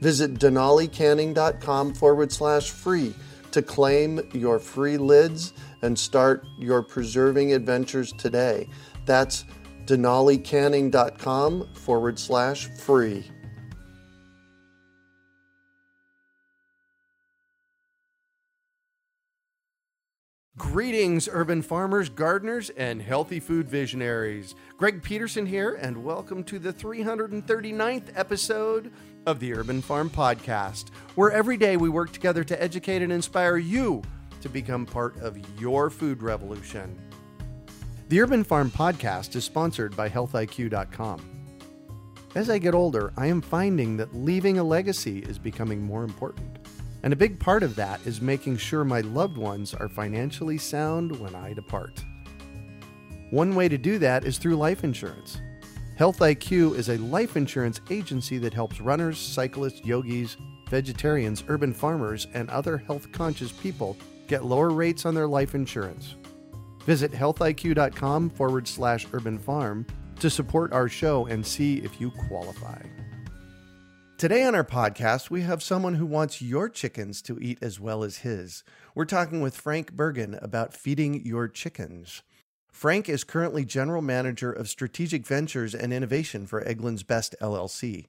Visit denalicanning.com forward slash free to claim your free lids and start your preserving adventures today. That's denalicanning.com forward slash free. Greetings, urban farmers, gardeners, and healthy food visionaries. Greg Peterson here, and welcome to the 339th episode of the Urban Farm Podcast, where every day we work together to educate and inspire you to become part of your food revolution. The Urban Farm Podcast is sponsored by HealthIQ.com. As I get older, I am finding that leaving a legacy is becoming more important. And a big part of that is making sure my loved ones are financially sound when I depart. One way to do that is through life insurance. Health IQ is a life insurance agency that helps runners, cyclists, yogis, vegetarians, urban farmers, and other health conscious people get lower rates on their life insurance. Visit healthiq.com forward slash urban farm to support our show and see if you qualify. Today on our podcast, we have someone who wants your chickens to eat as well as his. We're talking with Frank Bergin about feeding your chickens. Frank is currently General Manager of Strategic Ventures and Innovation for Eggland's Best LLC.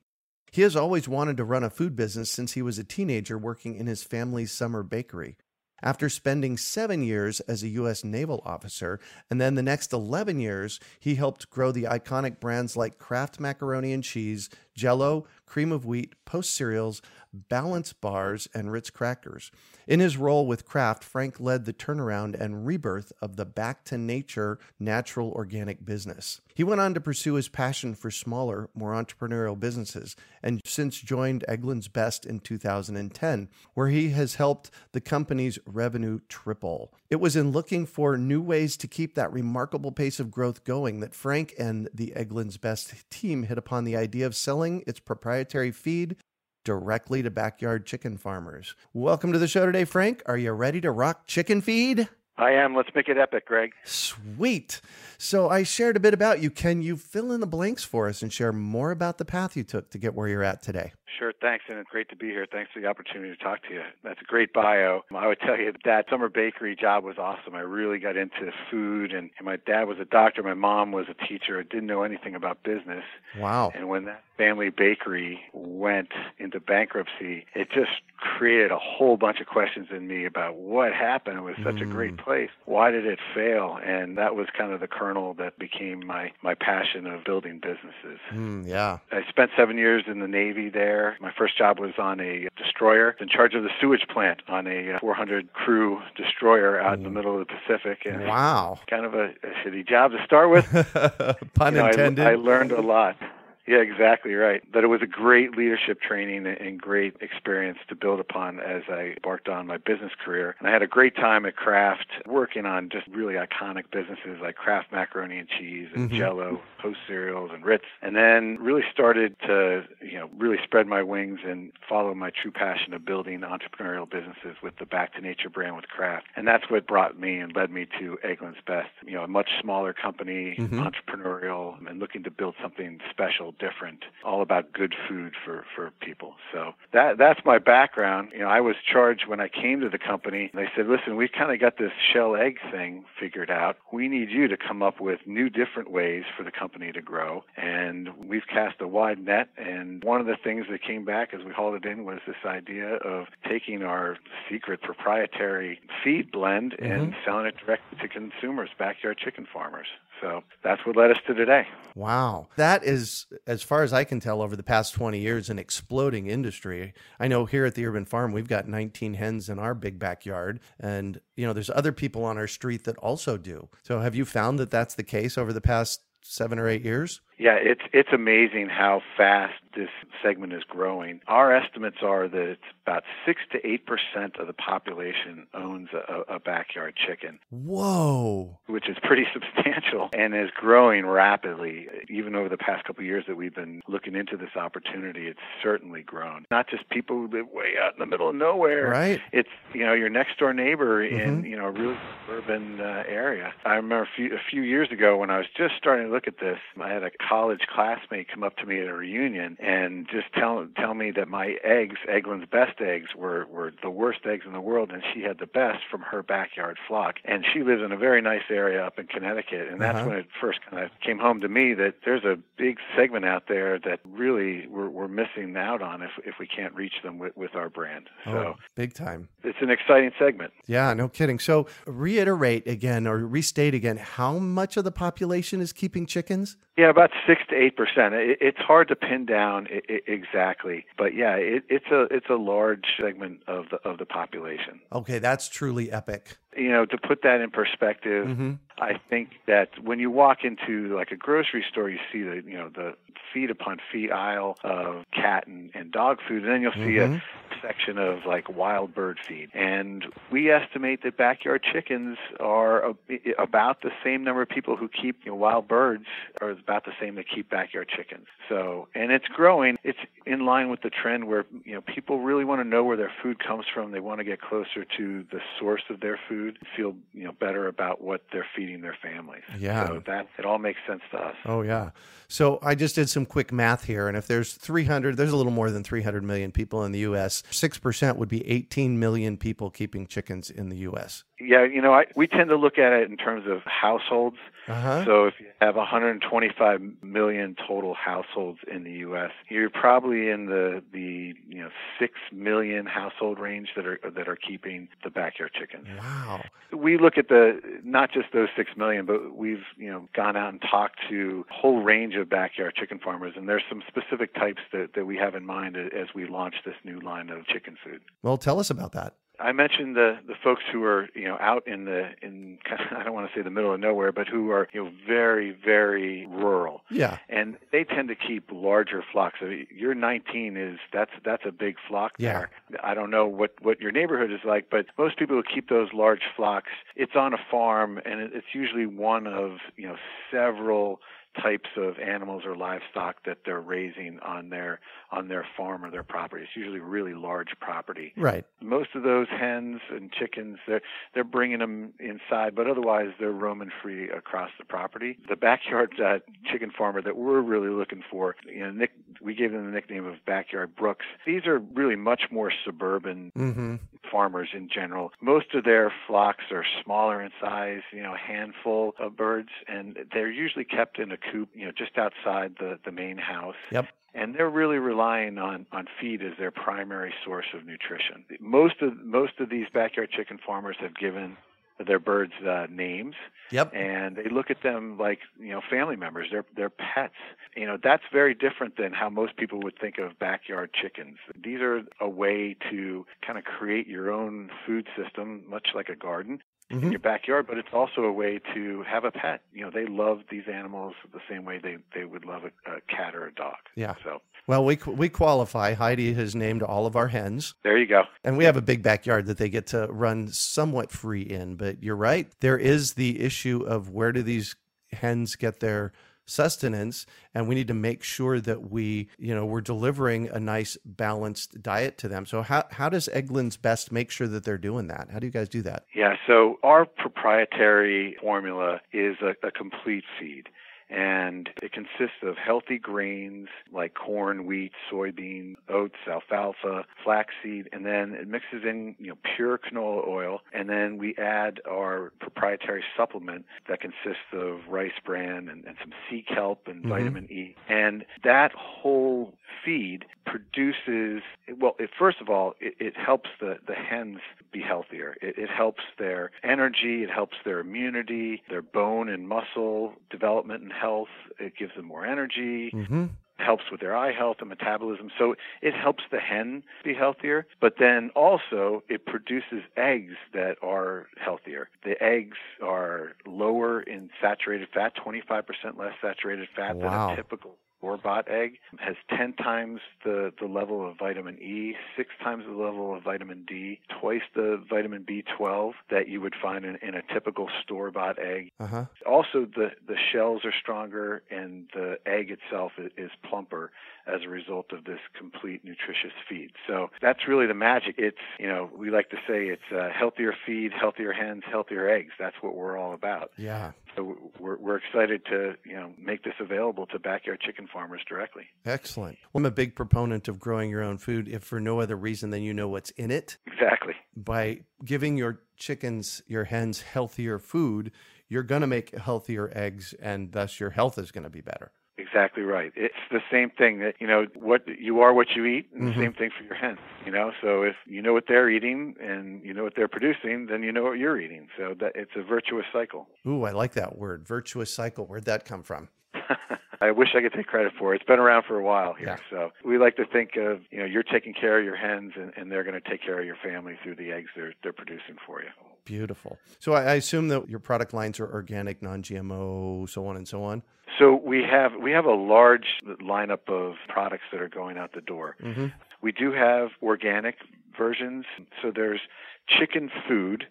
He has always wanted to run a food business since he was a teenager working in his family's summer bakery. After spending seven years as a U.S. naval officer, and then the next 11 years, he helped grow the iconic brands like Kraft Macaroni and Cheese, Jello, Cream of Wheat, Post Cereals, Balance Bars, and Ritz Crackers. In his role with Kraft, Frank led the turnaround and rebirth of the back to nature natural organic business. He went on to pursue his passion for smaller, more entrepreneurial businesses and since joined Eggland's Best in 2010, where he has helped the company's revenue triple. It was in looking for new ways to keep that remarkable pace of growth going that Frank and the Eggland's Best team hit upon the idea of selling its proprietary feed directly to backyard chicken farmers. Welcome to the show today, Frank. Are you ready to rock chicken feed? I am. Let's make it epic, Greg. Sweet. So I shared a bit about you. Can you fill in the blanks for us and share more about the path you took to get where you're at today? Sure, thanks, and it's great to be here. Thanks for the opportunity to talk to you. That's a great bio. I would tell you that summer bakery job was awesome. I really got into food, and, and my dad was a doctor, my mom was a teacher. I didn't know anything about business. Wow. And when that family bakery went into bankruptcy, it just created a whole bunch of questions in me about what happened. It was such mm. a great place. Why did it fail? And that was kind of the kernel that became my, my passion of building businesses. Mm, yeah. I spent seven years in the Navy there. My first job was on a destroyer, in charge of the sewage plant on a 400 crew destroyer out mm. in the mm. middle of the Pacific. And wow. Kind of a, a shitty job to start with. Pun you know, intended. I, I learned a lot. Yeah, exactly right. But it was a great leadership training and great experience to build upon as I embarked on my business career. And I had a great time at Kraft working on just really iconic businesses like Kraft Macaroni and Cheese and mm-hmm. Jello, Post Cereals and Ritz. And then really started to, you know, really spread my wings and follow my true passion of building entrepreneurial businesses with the Back to Nature brand with Kraft. And that's what brought me and led me to Eggland's Best. You know, a much smaller company, mm-hmm. entrepreneurial, and looking to build something special different, all about good food for, for people. So that that's my background. You know, I was charged when I came to the company. They said, listen, we kind of got this shell egg thing figured out. We need you to come up with new, different ways for the company to grow. And we've cast a wide net. And one of the things that came back as we hauled it in was this idea of taking our secret proprietary feed blend mm-hmm. and selling it directly to consumers, backyard chicken farmers. So that's what led us to today. Wow. That is, as far as I can tell, over the past 20 years, an exploding industry. I know here at the Urban Farm, we've got 19 hens in our big backyard. And, you know, there's other people on our street that also do. So have you found that that's the case over the past seven or eight years? Yeah, it's it's amazing how fast this segment is growing. Our estimates are that it's about six to eight percent of the population owns a, a backyard chicken. Whoa! Which is pretty substantial and is growing rapidly. Even over the past couple of years that we've been looking into this opportunity, it's certainly grown. Not just people who live way out in the middle of nowhere. Right. It's you know your next door neighbor in mm-hmm. you know a really urban uh, area. I remember a few a few years ago when I was just starting to look at this, I had a college classmate come up to me at a reunion and just tell tell me that my eggs, Eggland's best eggs, were were the worst eggs in the world, and she had the best from her backyard flock. And she lives in a very nice area up in Connecticut, and that's uh-huh. when it first kind of came home to me that there's a big segment out there that really we're, we're missing out on if if we can't reach them with, with our brand. So oh, big time. It's an exciting segment. Yeah, no kidding. So reiterate again or restate again how much of the population is keeping chickens? Yeah, about six to eight percent. It's hard to pin down exactly, but yeah, it, it's a it's a large segment of the of the population. Okay, that's truly epic. You know, to put that in perspective, mm-hmm. I think that when you walk into like a grocery store, you see the you know the feed upon feed aisle of cat and, and dog food, and then you'll see mm-hmm. a section of like wild bird feed. And we estimate that backyard chickens are about the same number of people who keep you know, wild birds are about the same that keep backyard chickens. So, and it's growing. It's in line with the trend where you know people really want to know where their food comes from. They want to get closer to the source of their food, feel you know better about what they're feeding their families. Yeah. So that it all makes sense to us. Oh yeah. So I just did some quick math here, and if there's 300, there's a little more than 300 million people in the U.S. Six percent would be 18 million people keeping chickens in the U.S. Yeah, you know, I, we tend to look at it in terms of households. Uh-huh. So if you have 125 million total households in the U.S., you're probably in the the you know six million household range that are that are keeping the backyard chickens. Wow. We look at the not just those six million, but we've you know gone out and talked to a whole range of backyard chicken farmers, and there's some specific types that that we have in mind as we launch this new line of chicken food. Well, tell us about that. I mentioned the the folks who are you know out in the in I don't want to say the middle of nowhere, but who are you know very very rural. Yeah. And they tend to keep larger flocks. So your 19 is that's that's a big flock yeah. there. I don't know what what your neighborhood is like, but most people who keep those large flocks, it's on a farm, and it's usually one of you know several types of animals or livestock that they're raising on their on their farm or their property. It's usually really large property. Right. Most of those hens and chickens they're they're bringing them inside, but otherwise they're roaming free across the property. The backyard uh, chicken farmer that we're really looking for, you know, Nick, we gave them the nickname of Backyard Brooks. These are really much more suburban mm-hmm. farmers in general. Most of their flocks are smaller in size, you know, a handful of birds, and they're usually kept in a coop, you know, just outside the, the main house. Yep and they're really relying on, on feed as their primary source of nutrition. Most of most of these backyard chicken farmers have given their birds uh, names. Yep. And they look at them like you know family members. They're they're pets. You know that's very different than how most people would think of backyard chickens. These are a way to kind of create your own food system, much like a garden, mm-hmm. in your backyard, but it's also a way to have a pet. You know, they love these animals the same way they, they would love a, a cat or a dog. Yeah. So well, we we qualify. Heidi has named all of our hens. There you go. And we have a big backyard that they get to run somewhat free in. But you're right. There is the issue of where do these hens get their sustenance and we need to make sure that we you know we're delivering a nice balanced diet to them. So how, how does eggland's best make sure that they're doing that? How do you guys do that? Yeah so our proprietary formula is a, a complete feed And it consists of healthy grains like corn, wheat, soybean, oats, alfalfa, flaxseed, and then it mixes in, you know, pure canola oil. And then we add our proprietary supplement that consists of rice bran and, and some sea kelp and mm-hmm. vitamin E. And that whole feed produces well it, first of all it, it, helps the, the hens be healthier it, it, helps their energy it helps their immunity their bone and muscle development and health it gives them more energy mm-hmm helps with their eye health and metabolism. So it helps the hen be healthier, but then also it produces eggs that are healthier. The eggs are lower in saturated fat, 25% less saturated fat wow. than a typical store bought egg has 10 times the, the level of vitamin E, six times the level of vitamin D, twice the vitamin B12 that you would find in, in a typical store bought egg. Uh-huh. Also, the, the shells are stronger and the egg itself is, is plumper as a result of this complete nutritious feed. So that's really the magic. It's, you know, we like to say it's a healthier feed, healthier hens, healthier eggs. That's what we're all about. Yeah. So we're, we're excited to, you know, make this available to backyard chicken farmers directly. Excellent. Well, I'm a big proponent of growing your own food if for no other reason than you know what's in it. Exactly. By giving your chickens, your hens healthier food, you're going to make healthier eggs and thus your health is going to be better. Exactly right. It's the same thing that you know what you are what you eat, and mm-hmm. the same thing for your hens. You know, so if you know what they're eating and you know what they're producing, then you know what you're eating. So that it's a virtuous cycle. Ooh, I like that word, virtuous cycle. Where'd that come from? I wish I could take credit for it. It's been around for a while here. Yeah. So we like to think of, you know, you're taking care of your hens and, and they're going to take care of your family through the eggs they're, they're producing for you. Beautiful. So I, I assume that your product lines are organic, non-GMO, so on and so on. So we have we have a large lineup of products that are going out the door. Mm-hmm. We do have organic versions. So there's chicken food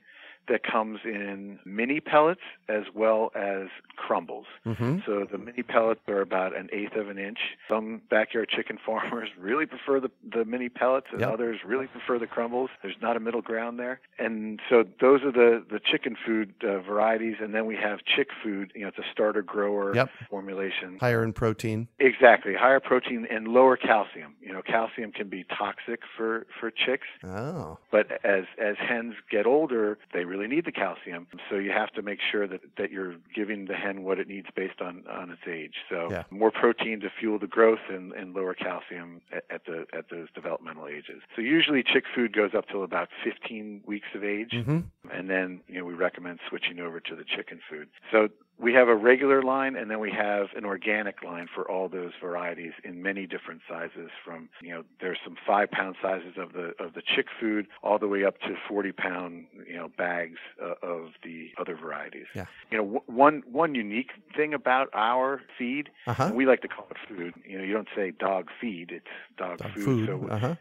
that comes in mini pellets as well as crumbles. Mm-hmm. So the mini pellets are about an eighth of an inch. Some backyard chicken farmers really prefer the, the mini pellets, and yep. others really prefer the crumbles. There's not a middle ground there. And so those are the, the chicken food uh, varieties. And then we have chick food. You know, it's a starter grower yep. formulation. Higher in protein. Exactly. Higher protein and lower calcium. You know, calcium can be toxic for, for chicks. Oh. But as, as hens get older, they really really need the calcium. So you have to make sure that, that you're giving the hen what it needs based on, on its age. So yeah. more protein to fuel the growth and, and lower calcium at, at, the at those developmental ages. So usually chick food goes up till about 15 weeks of age, mm-hmm. and then you know we recommend switching over to the chicken food. So we have a regular line and then we have an organic line for all those varieties in many different sizes from you know there's some five pound sizes of the of the chick food all the way up to 40 pound you know bags uh, of the other varieties yeah you know w- one one unique thing about our feed uh-huh. we like to call it food you know you don't say dog feed it's dog, dog food, food. so uh-huh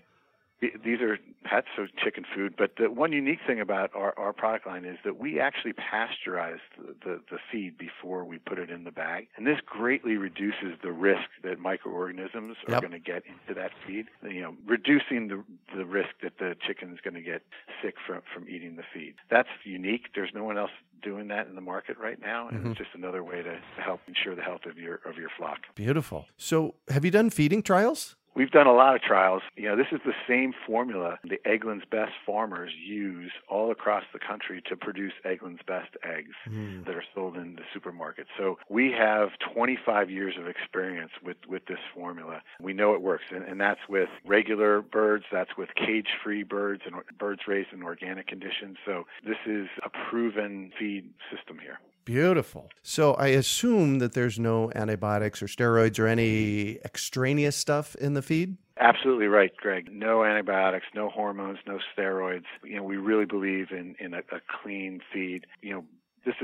these are pets, so chicken food. But the one unique thing about our, our product line is that we actually pasteurize the, the, the feed before we put it in the bag. And this greatly reduces the risk that microorganisms are yep. going to get into that feed, you know, reducing the, the risk that the chicken is going to get sick from, from eating the feed. That's unique. There's no one else doing that in the market right now. And mm-hmm. it's just another way to, to help ensure the health of your, of your flock. Beautiful. So have you done feeding trials? We've done a lot of trials. You know, this is the same formula the Eggland's Best farmers use all across the country to produce Eggland's Best eggs mm. that are sold in the supermarket. So we have 25 years of experience with, with this formula. We know it works, and, and that's with regular birds, that's with cage-free birds and birds raised in organic conditions. So this is a proven feed system here. Beautiful. So I assume that there's no antibiotics or steroids or any extraneous stuff in the feed? Absolutely right, Greg. No antibiotics, no hormones, no steroids. You know, we really believe in, in a, a clean feed. You know, this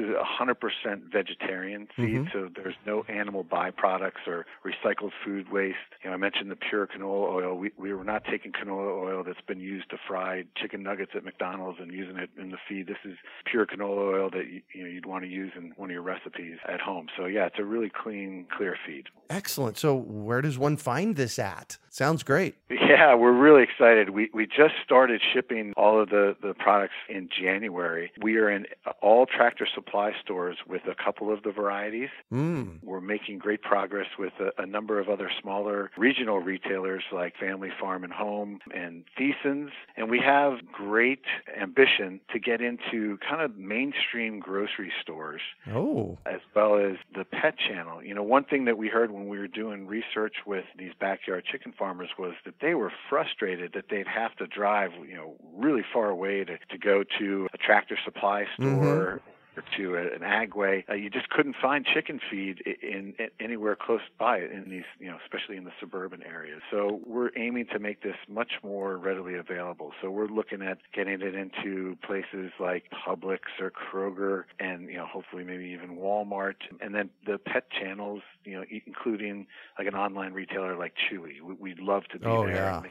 is 100% vegetarian feed, mm-hmm. so there's no animal byproducts or recycled food waste. You know, I mentioned the pure canola oil. We, we were not taking canola oil that's been used to fry chicken nuggets at McDonald's and using it in the feed. This is pure canola oil that you, you know you'd want to use in one of your recipes at home. So yeah, it's a really clean, clear feed. Excellent. So where does one find this at? Sounds great. Yeah, we're really excited. We we just started shipping all of the the products in January. We are in all Tractor Supply stores with a couple of the varieties. Mm. We're making great progress with a, a, number of other smaller regional retailers like Family Farm and Home and Theisen's. And we have great ambition to get into kind of mainstream grocery stores. Oh. As well as the pet channel. You know, one thing that we heard when we were doing research with these backyard chicken farmers was that they were frustrated that they'd have to drive, you know, really far away to, to go to a tractor supply store. Mm-hmm to an agway. Uh, you just couldn't find chicken feed in, in, anywhere close by in these, you know, especially in the suburban areas. So we're aiming to make this much more readily available. So we're looking at getting it into places like Publix or Kroger, and you know, hopefully maybe even Walmart, and then the pet channels, you know, including like an online retailer like Chewy. We'd love to be oh, there. Yeah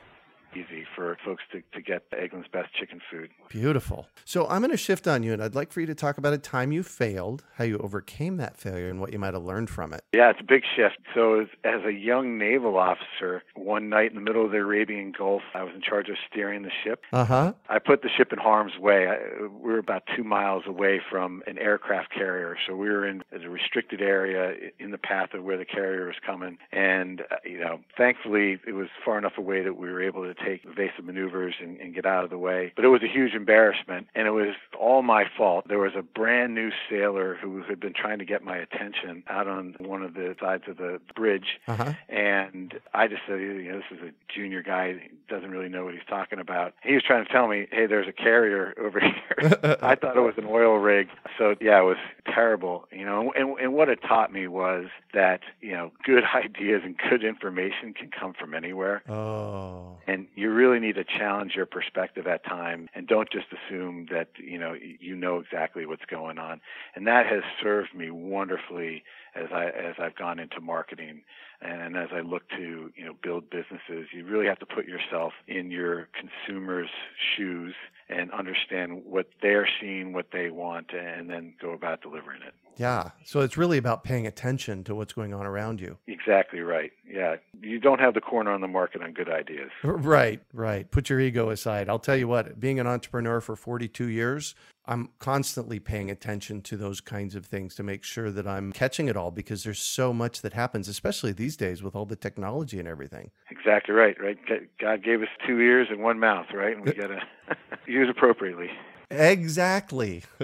easy for folks to, to get Eggland's best chicken food. Beautiful. So I'm going to shift on you, and I'd like for you to talk about a time you failed, how you overcame that failure, and what you might have learned from it. Yeah, it's a big shift. So as, as a young naval officer, one night in the middle of the Arabian Gulf, I was in charge of steering the ship. Uh huh. I put the ship in harm's way. I, we were about two miles away from an aircraft carrier, so we were in a restricted area in the path of where the carrier was coming. And uh, you know, thankfully, it was far enough away that we were able to take evasive maneuvers and, and get out of the way. But it was a huge embarrassment, and it was all my fault. There was a brand new sailor who had been trying to get my attention out on one of the sides of the bridge, uh-huh. and I just said, you know, this is a junior guy, he doesn't really know what he's talking about. He was trying to tell me, hey, there's a carrier over here. I thought it was an oil rig. So yeah, it was terrible, you know. And and what it taught me was that you know, good ideas and good information can come from anywhere. Oh. And you really need to challenge your perspective at time and don't just assume that, you know, you know exactly what's going on. And that has served me wonderfully as I as I've gone into marketing and as I look to, you know, build businesses. You really have to put yourself in your consumers' shoes and understand what they're seeing, what they want, and then go about delivering it. Yeah. So it's really about paying attention to what's going on around you. Exactly right. Yeah. You don't have the corner on the market on good ideas. Right, right. Put your ego aside. I'll tell you what, being an entrepreneur for 42 years, I'm constantly paying attention to those kinds of things to make sure that I'm catching it all because there's so much that happens, especially these days with all the technology and everything. Exactly right, right? God gave us two ears and one mouth, right? And we got to use appropriately. Exactly.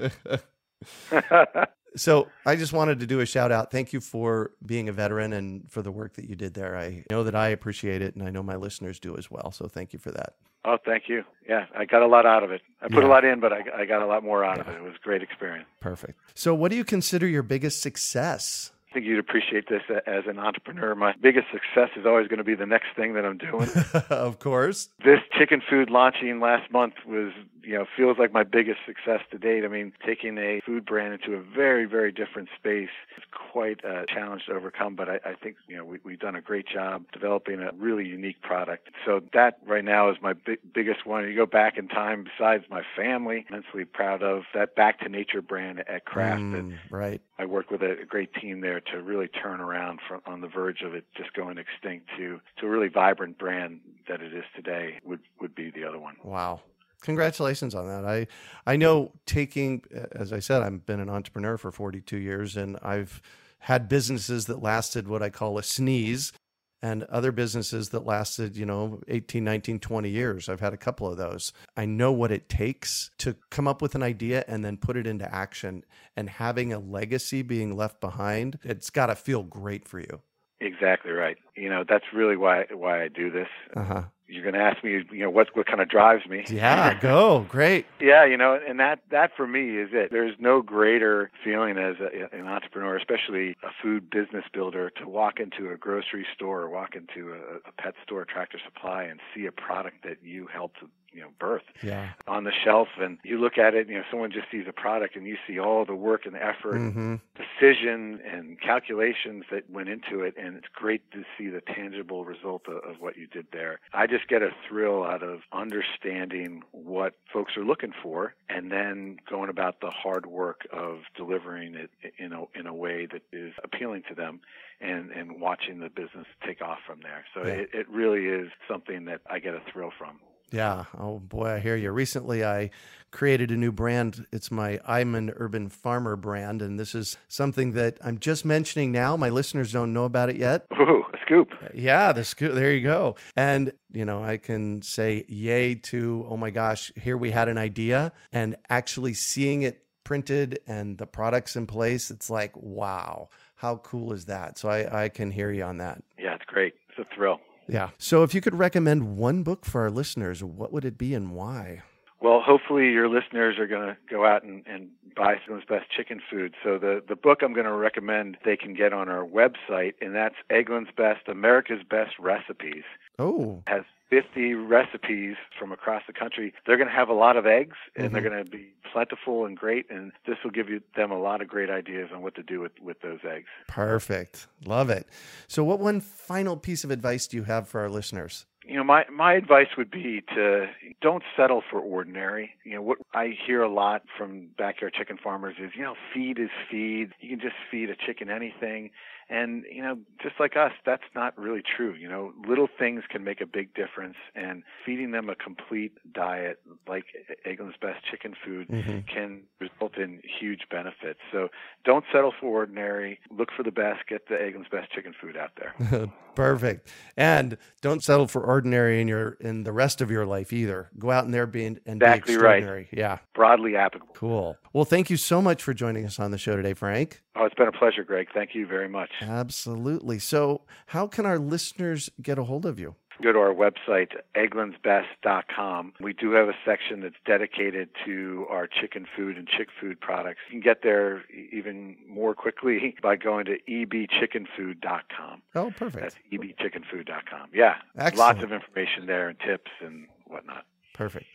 So I just wanted to do a shout out. Thank you for being a veteran and for the work that you did there. I know that I appreciate it, and I know my listeners do as well. So thank you for that. Oh, thank you. Yeah, I got a lot out of it. I put yeah. a lot in, but I, I, got a lot more out yeah. of it. It was a great experience. Perfect. So, what do you consider your biggest success? Think you'd appreciate this as an entrepreneur. My biggest success is always going to be the next thing that I'm doing. of course. This chicken food launching last month was, you know, feels like my biggest success to date. I mean, taking a food brand into a very, very different space is quite a challenge to overcome, but I, I think, you know, we, we've done a great job developing a really unique product. So that right now is my big, biggest one. You go back in time, besides my family, immensely proud of that Back to Nature brand at Kraft. Mm, right. I worked with a, a great team there to really turn around from on the verge of it just going extinct to to a really vibrant brand that it is today would would be the other one. Wow. Congratulations on that. I I know taking as I said I've been an entrepreneur for 42 years and I've had businesses that lasted what I call a sneeze and other businesses that lasted, you know, 18, 19, 20 years. I've had a couple of those. I know what it takes to come up with an idea and then put it into action and having a legacy being left behind. It's got to feel great for you. Exactly right. You know, that's really why why I do this. Uh-huh you're going to ask me, you know, what what kind of drives me? Yeah, go, great. yeah, you know, and that that for me is it. There's no greater feeling as a, an entrepreneur, especially a food business builder, to walk into a grocery store or walk into a, a pet store, tractor supply, and see a product that you helped you know birth yeah. on the shelf and you look at it you know someone just sees a product and you see all the work and effort mm-hmm. decision and calculations that went into it and it's great to see the tangible result of, of what you did there i just get a thrill out of understanding what folks are looking for and then going about the hard work of delivering it in a in a way that is appealing to them and and watching the business take off from there so yeah. it, it really is something that i get a thrill from Yeah. Oh boy, I hear you. Recently, I created a new brand. It's my I'm an Urban Farmer brand, and this is something that I'm just mentioning now. My listeners don't know about it yet. Ooh, a scoop. Uh, yeah, the scoop. There you go. And you know, I can say yay to oh my gosh, here we had an idea, and actually seeing it printed and the products in place. It's like wow, how cool is that? So I I can hear you on that. Yeah, it's great. It's a thrill. Yeah. So if you could recommend one book for our listeners, what would it be and why? Well, hopefully your listeners are going to go out and, and buy Eggland's Best Chicken Food. So the, the book I'm going to recommend they can get on our website, and that's Eggland's Best, America's Best Recipes. Oh. It has 50 recipes from across the country. They're going to have a lot of eggs, and mm-hmm. they're going to be plentiful and great, and this will give you them a lot of great ideas on what to do with, with those eggs. Perfect. Love it. So what one final piece of advice do you have for our listeners? you know my my advice would be to don't settle for ordinary you know what i hear a lot from backyard chicken farmers is you know feed is feed you can just feed a chicken anything and, you know, just like us, that's not really true. You know, little things can make a big difference and feeding them a complete diet like Eggland's Best Chicken Food mm-hmm. can result in huge benefits. So don't settle for ordinary. Look for the best. Get the Eggland's Best Chicken Food out there. Perfect. And don't settle for ordinary in your in the rest of your life either. Go out in there being and exactly be extraordinary. Right. Yeah. Broadly applicable. Cool. Well, thank you so much for joining us on the show today, Frank. Oh, it's been a pleasure, Greg. Thank you very much. Absolutely. So, how can our listeners get a hold of you? Go to our website, egglandsbest.com. We do have a section that's dedicated to our chicken food and chick food products. You can get there even more quickly by going to ebchickenfood.com. Oh, perfect. That's ebchickenfood.com. Yeah. Excellent. Lots of information there and tips and whatnot. Perfect.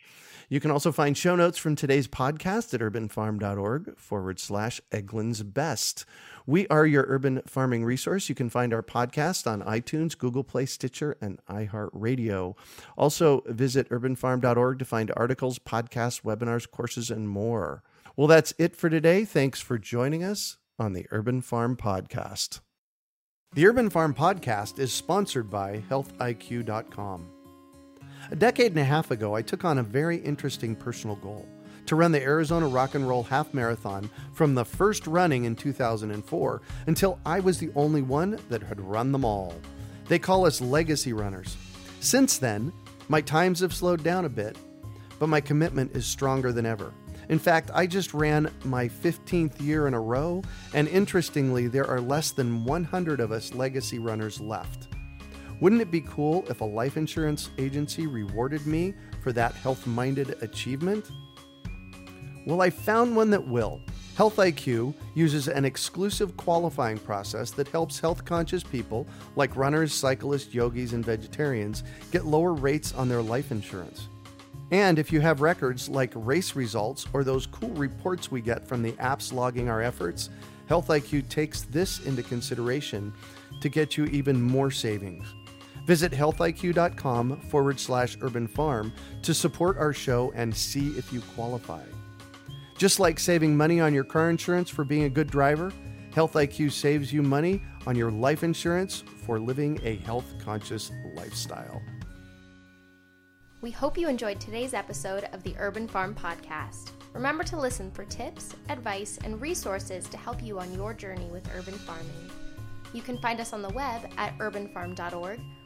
You can also find show notes from today's podcast at urbanfarm.org forward slash Eggland's Best. We are your urban farming resource. You can find our podcast on iTunes, Google Play, Stitcher, and iHeartRadio. Also, visit urbanfarm.org to find articles, podcasts, webinars, courses, and more. Well, that's it for today. Thanks for joining us on the Urban Farm Podcast. The Urban Farm Podcast is sponsored by healthiq.com. A decade and a half ago, I took on a very interesting personal goal to run the Arizona Rock and Roll Half Marathon from the first running in 2004 until I was the only one that had run them all. They call us legacy runners. Since then, my times have slowed down a bit, but my commitment is stronger than ever. In fact, I just ran my 15th year in a row, and interestingly, there are less than 100 of us legacy runners left. Wouldn't it be cool if a life insurance agency rewarded me for that health minded achievement? Well, I found one that will. Health IQ uses an exclusive qualifying process that helps health conscious people like runners, cyclists, yogis, and vegetarians get lower rates on their life insurance. And if you have records like race results or those cool reports we get from the apps logging our efforts, Health IQ takes this into consideration to get you even more savings. Visit healthiq.com forward slash urban farm to support our show and see if you qualify. Just like saving money on your car insurance for being a good driver, Health IQ saves you money on your life insurance for living a health conscious lifestyle. We hope you enjoyed today's episode of the Urban Farm Podcast. Remember to listen for tips, advice, and resources to help you on your journey with urban farming. You can find us on the web at urbanfarm.org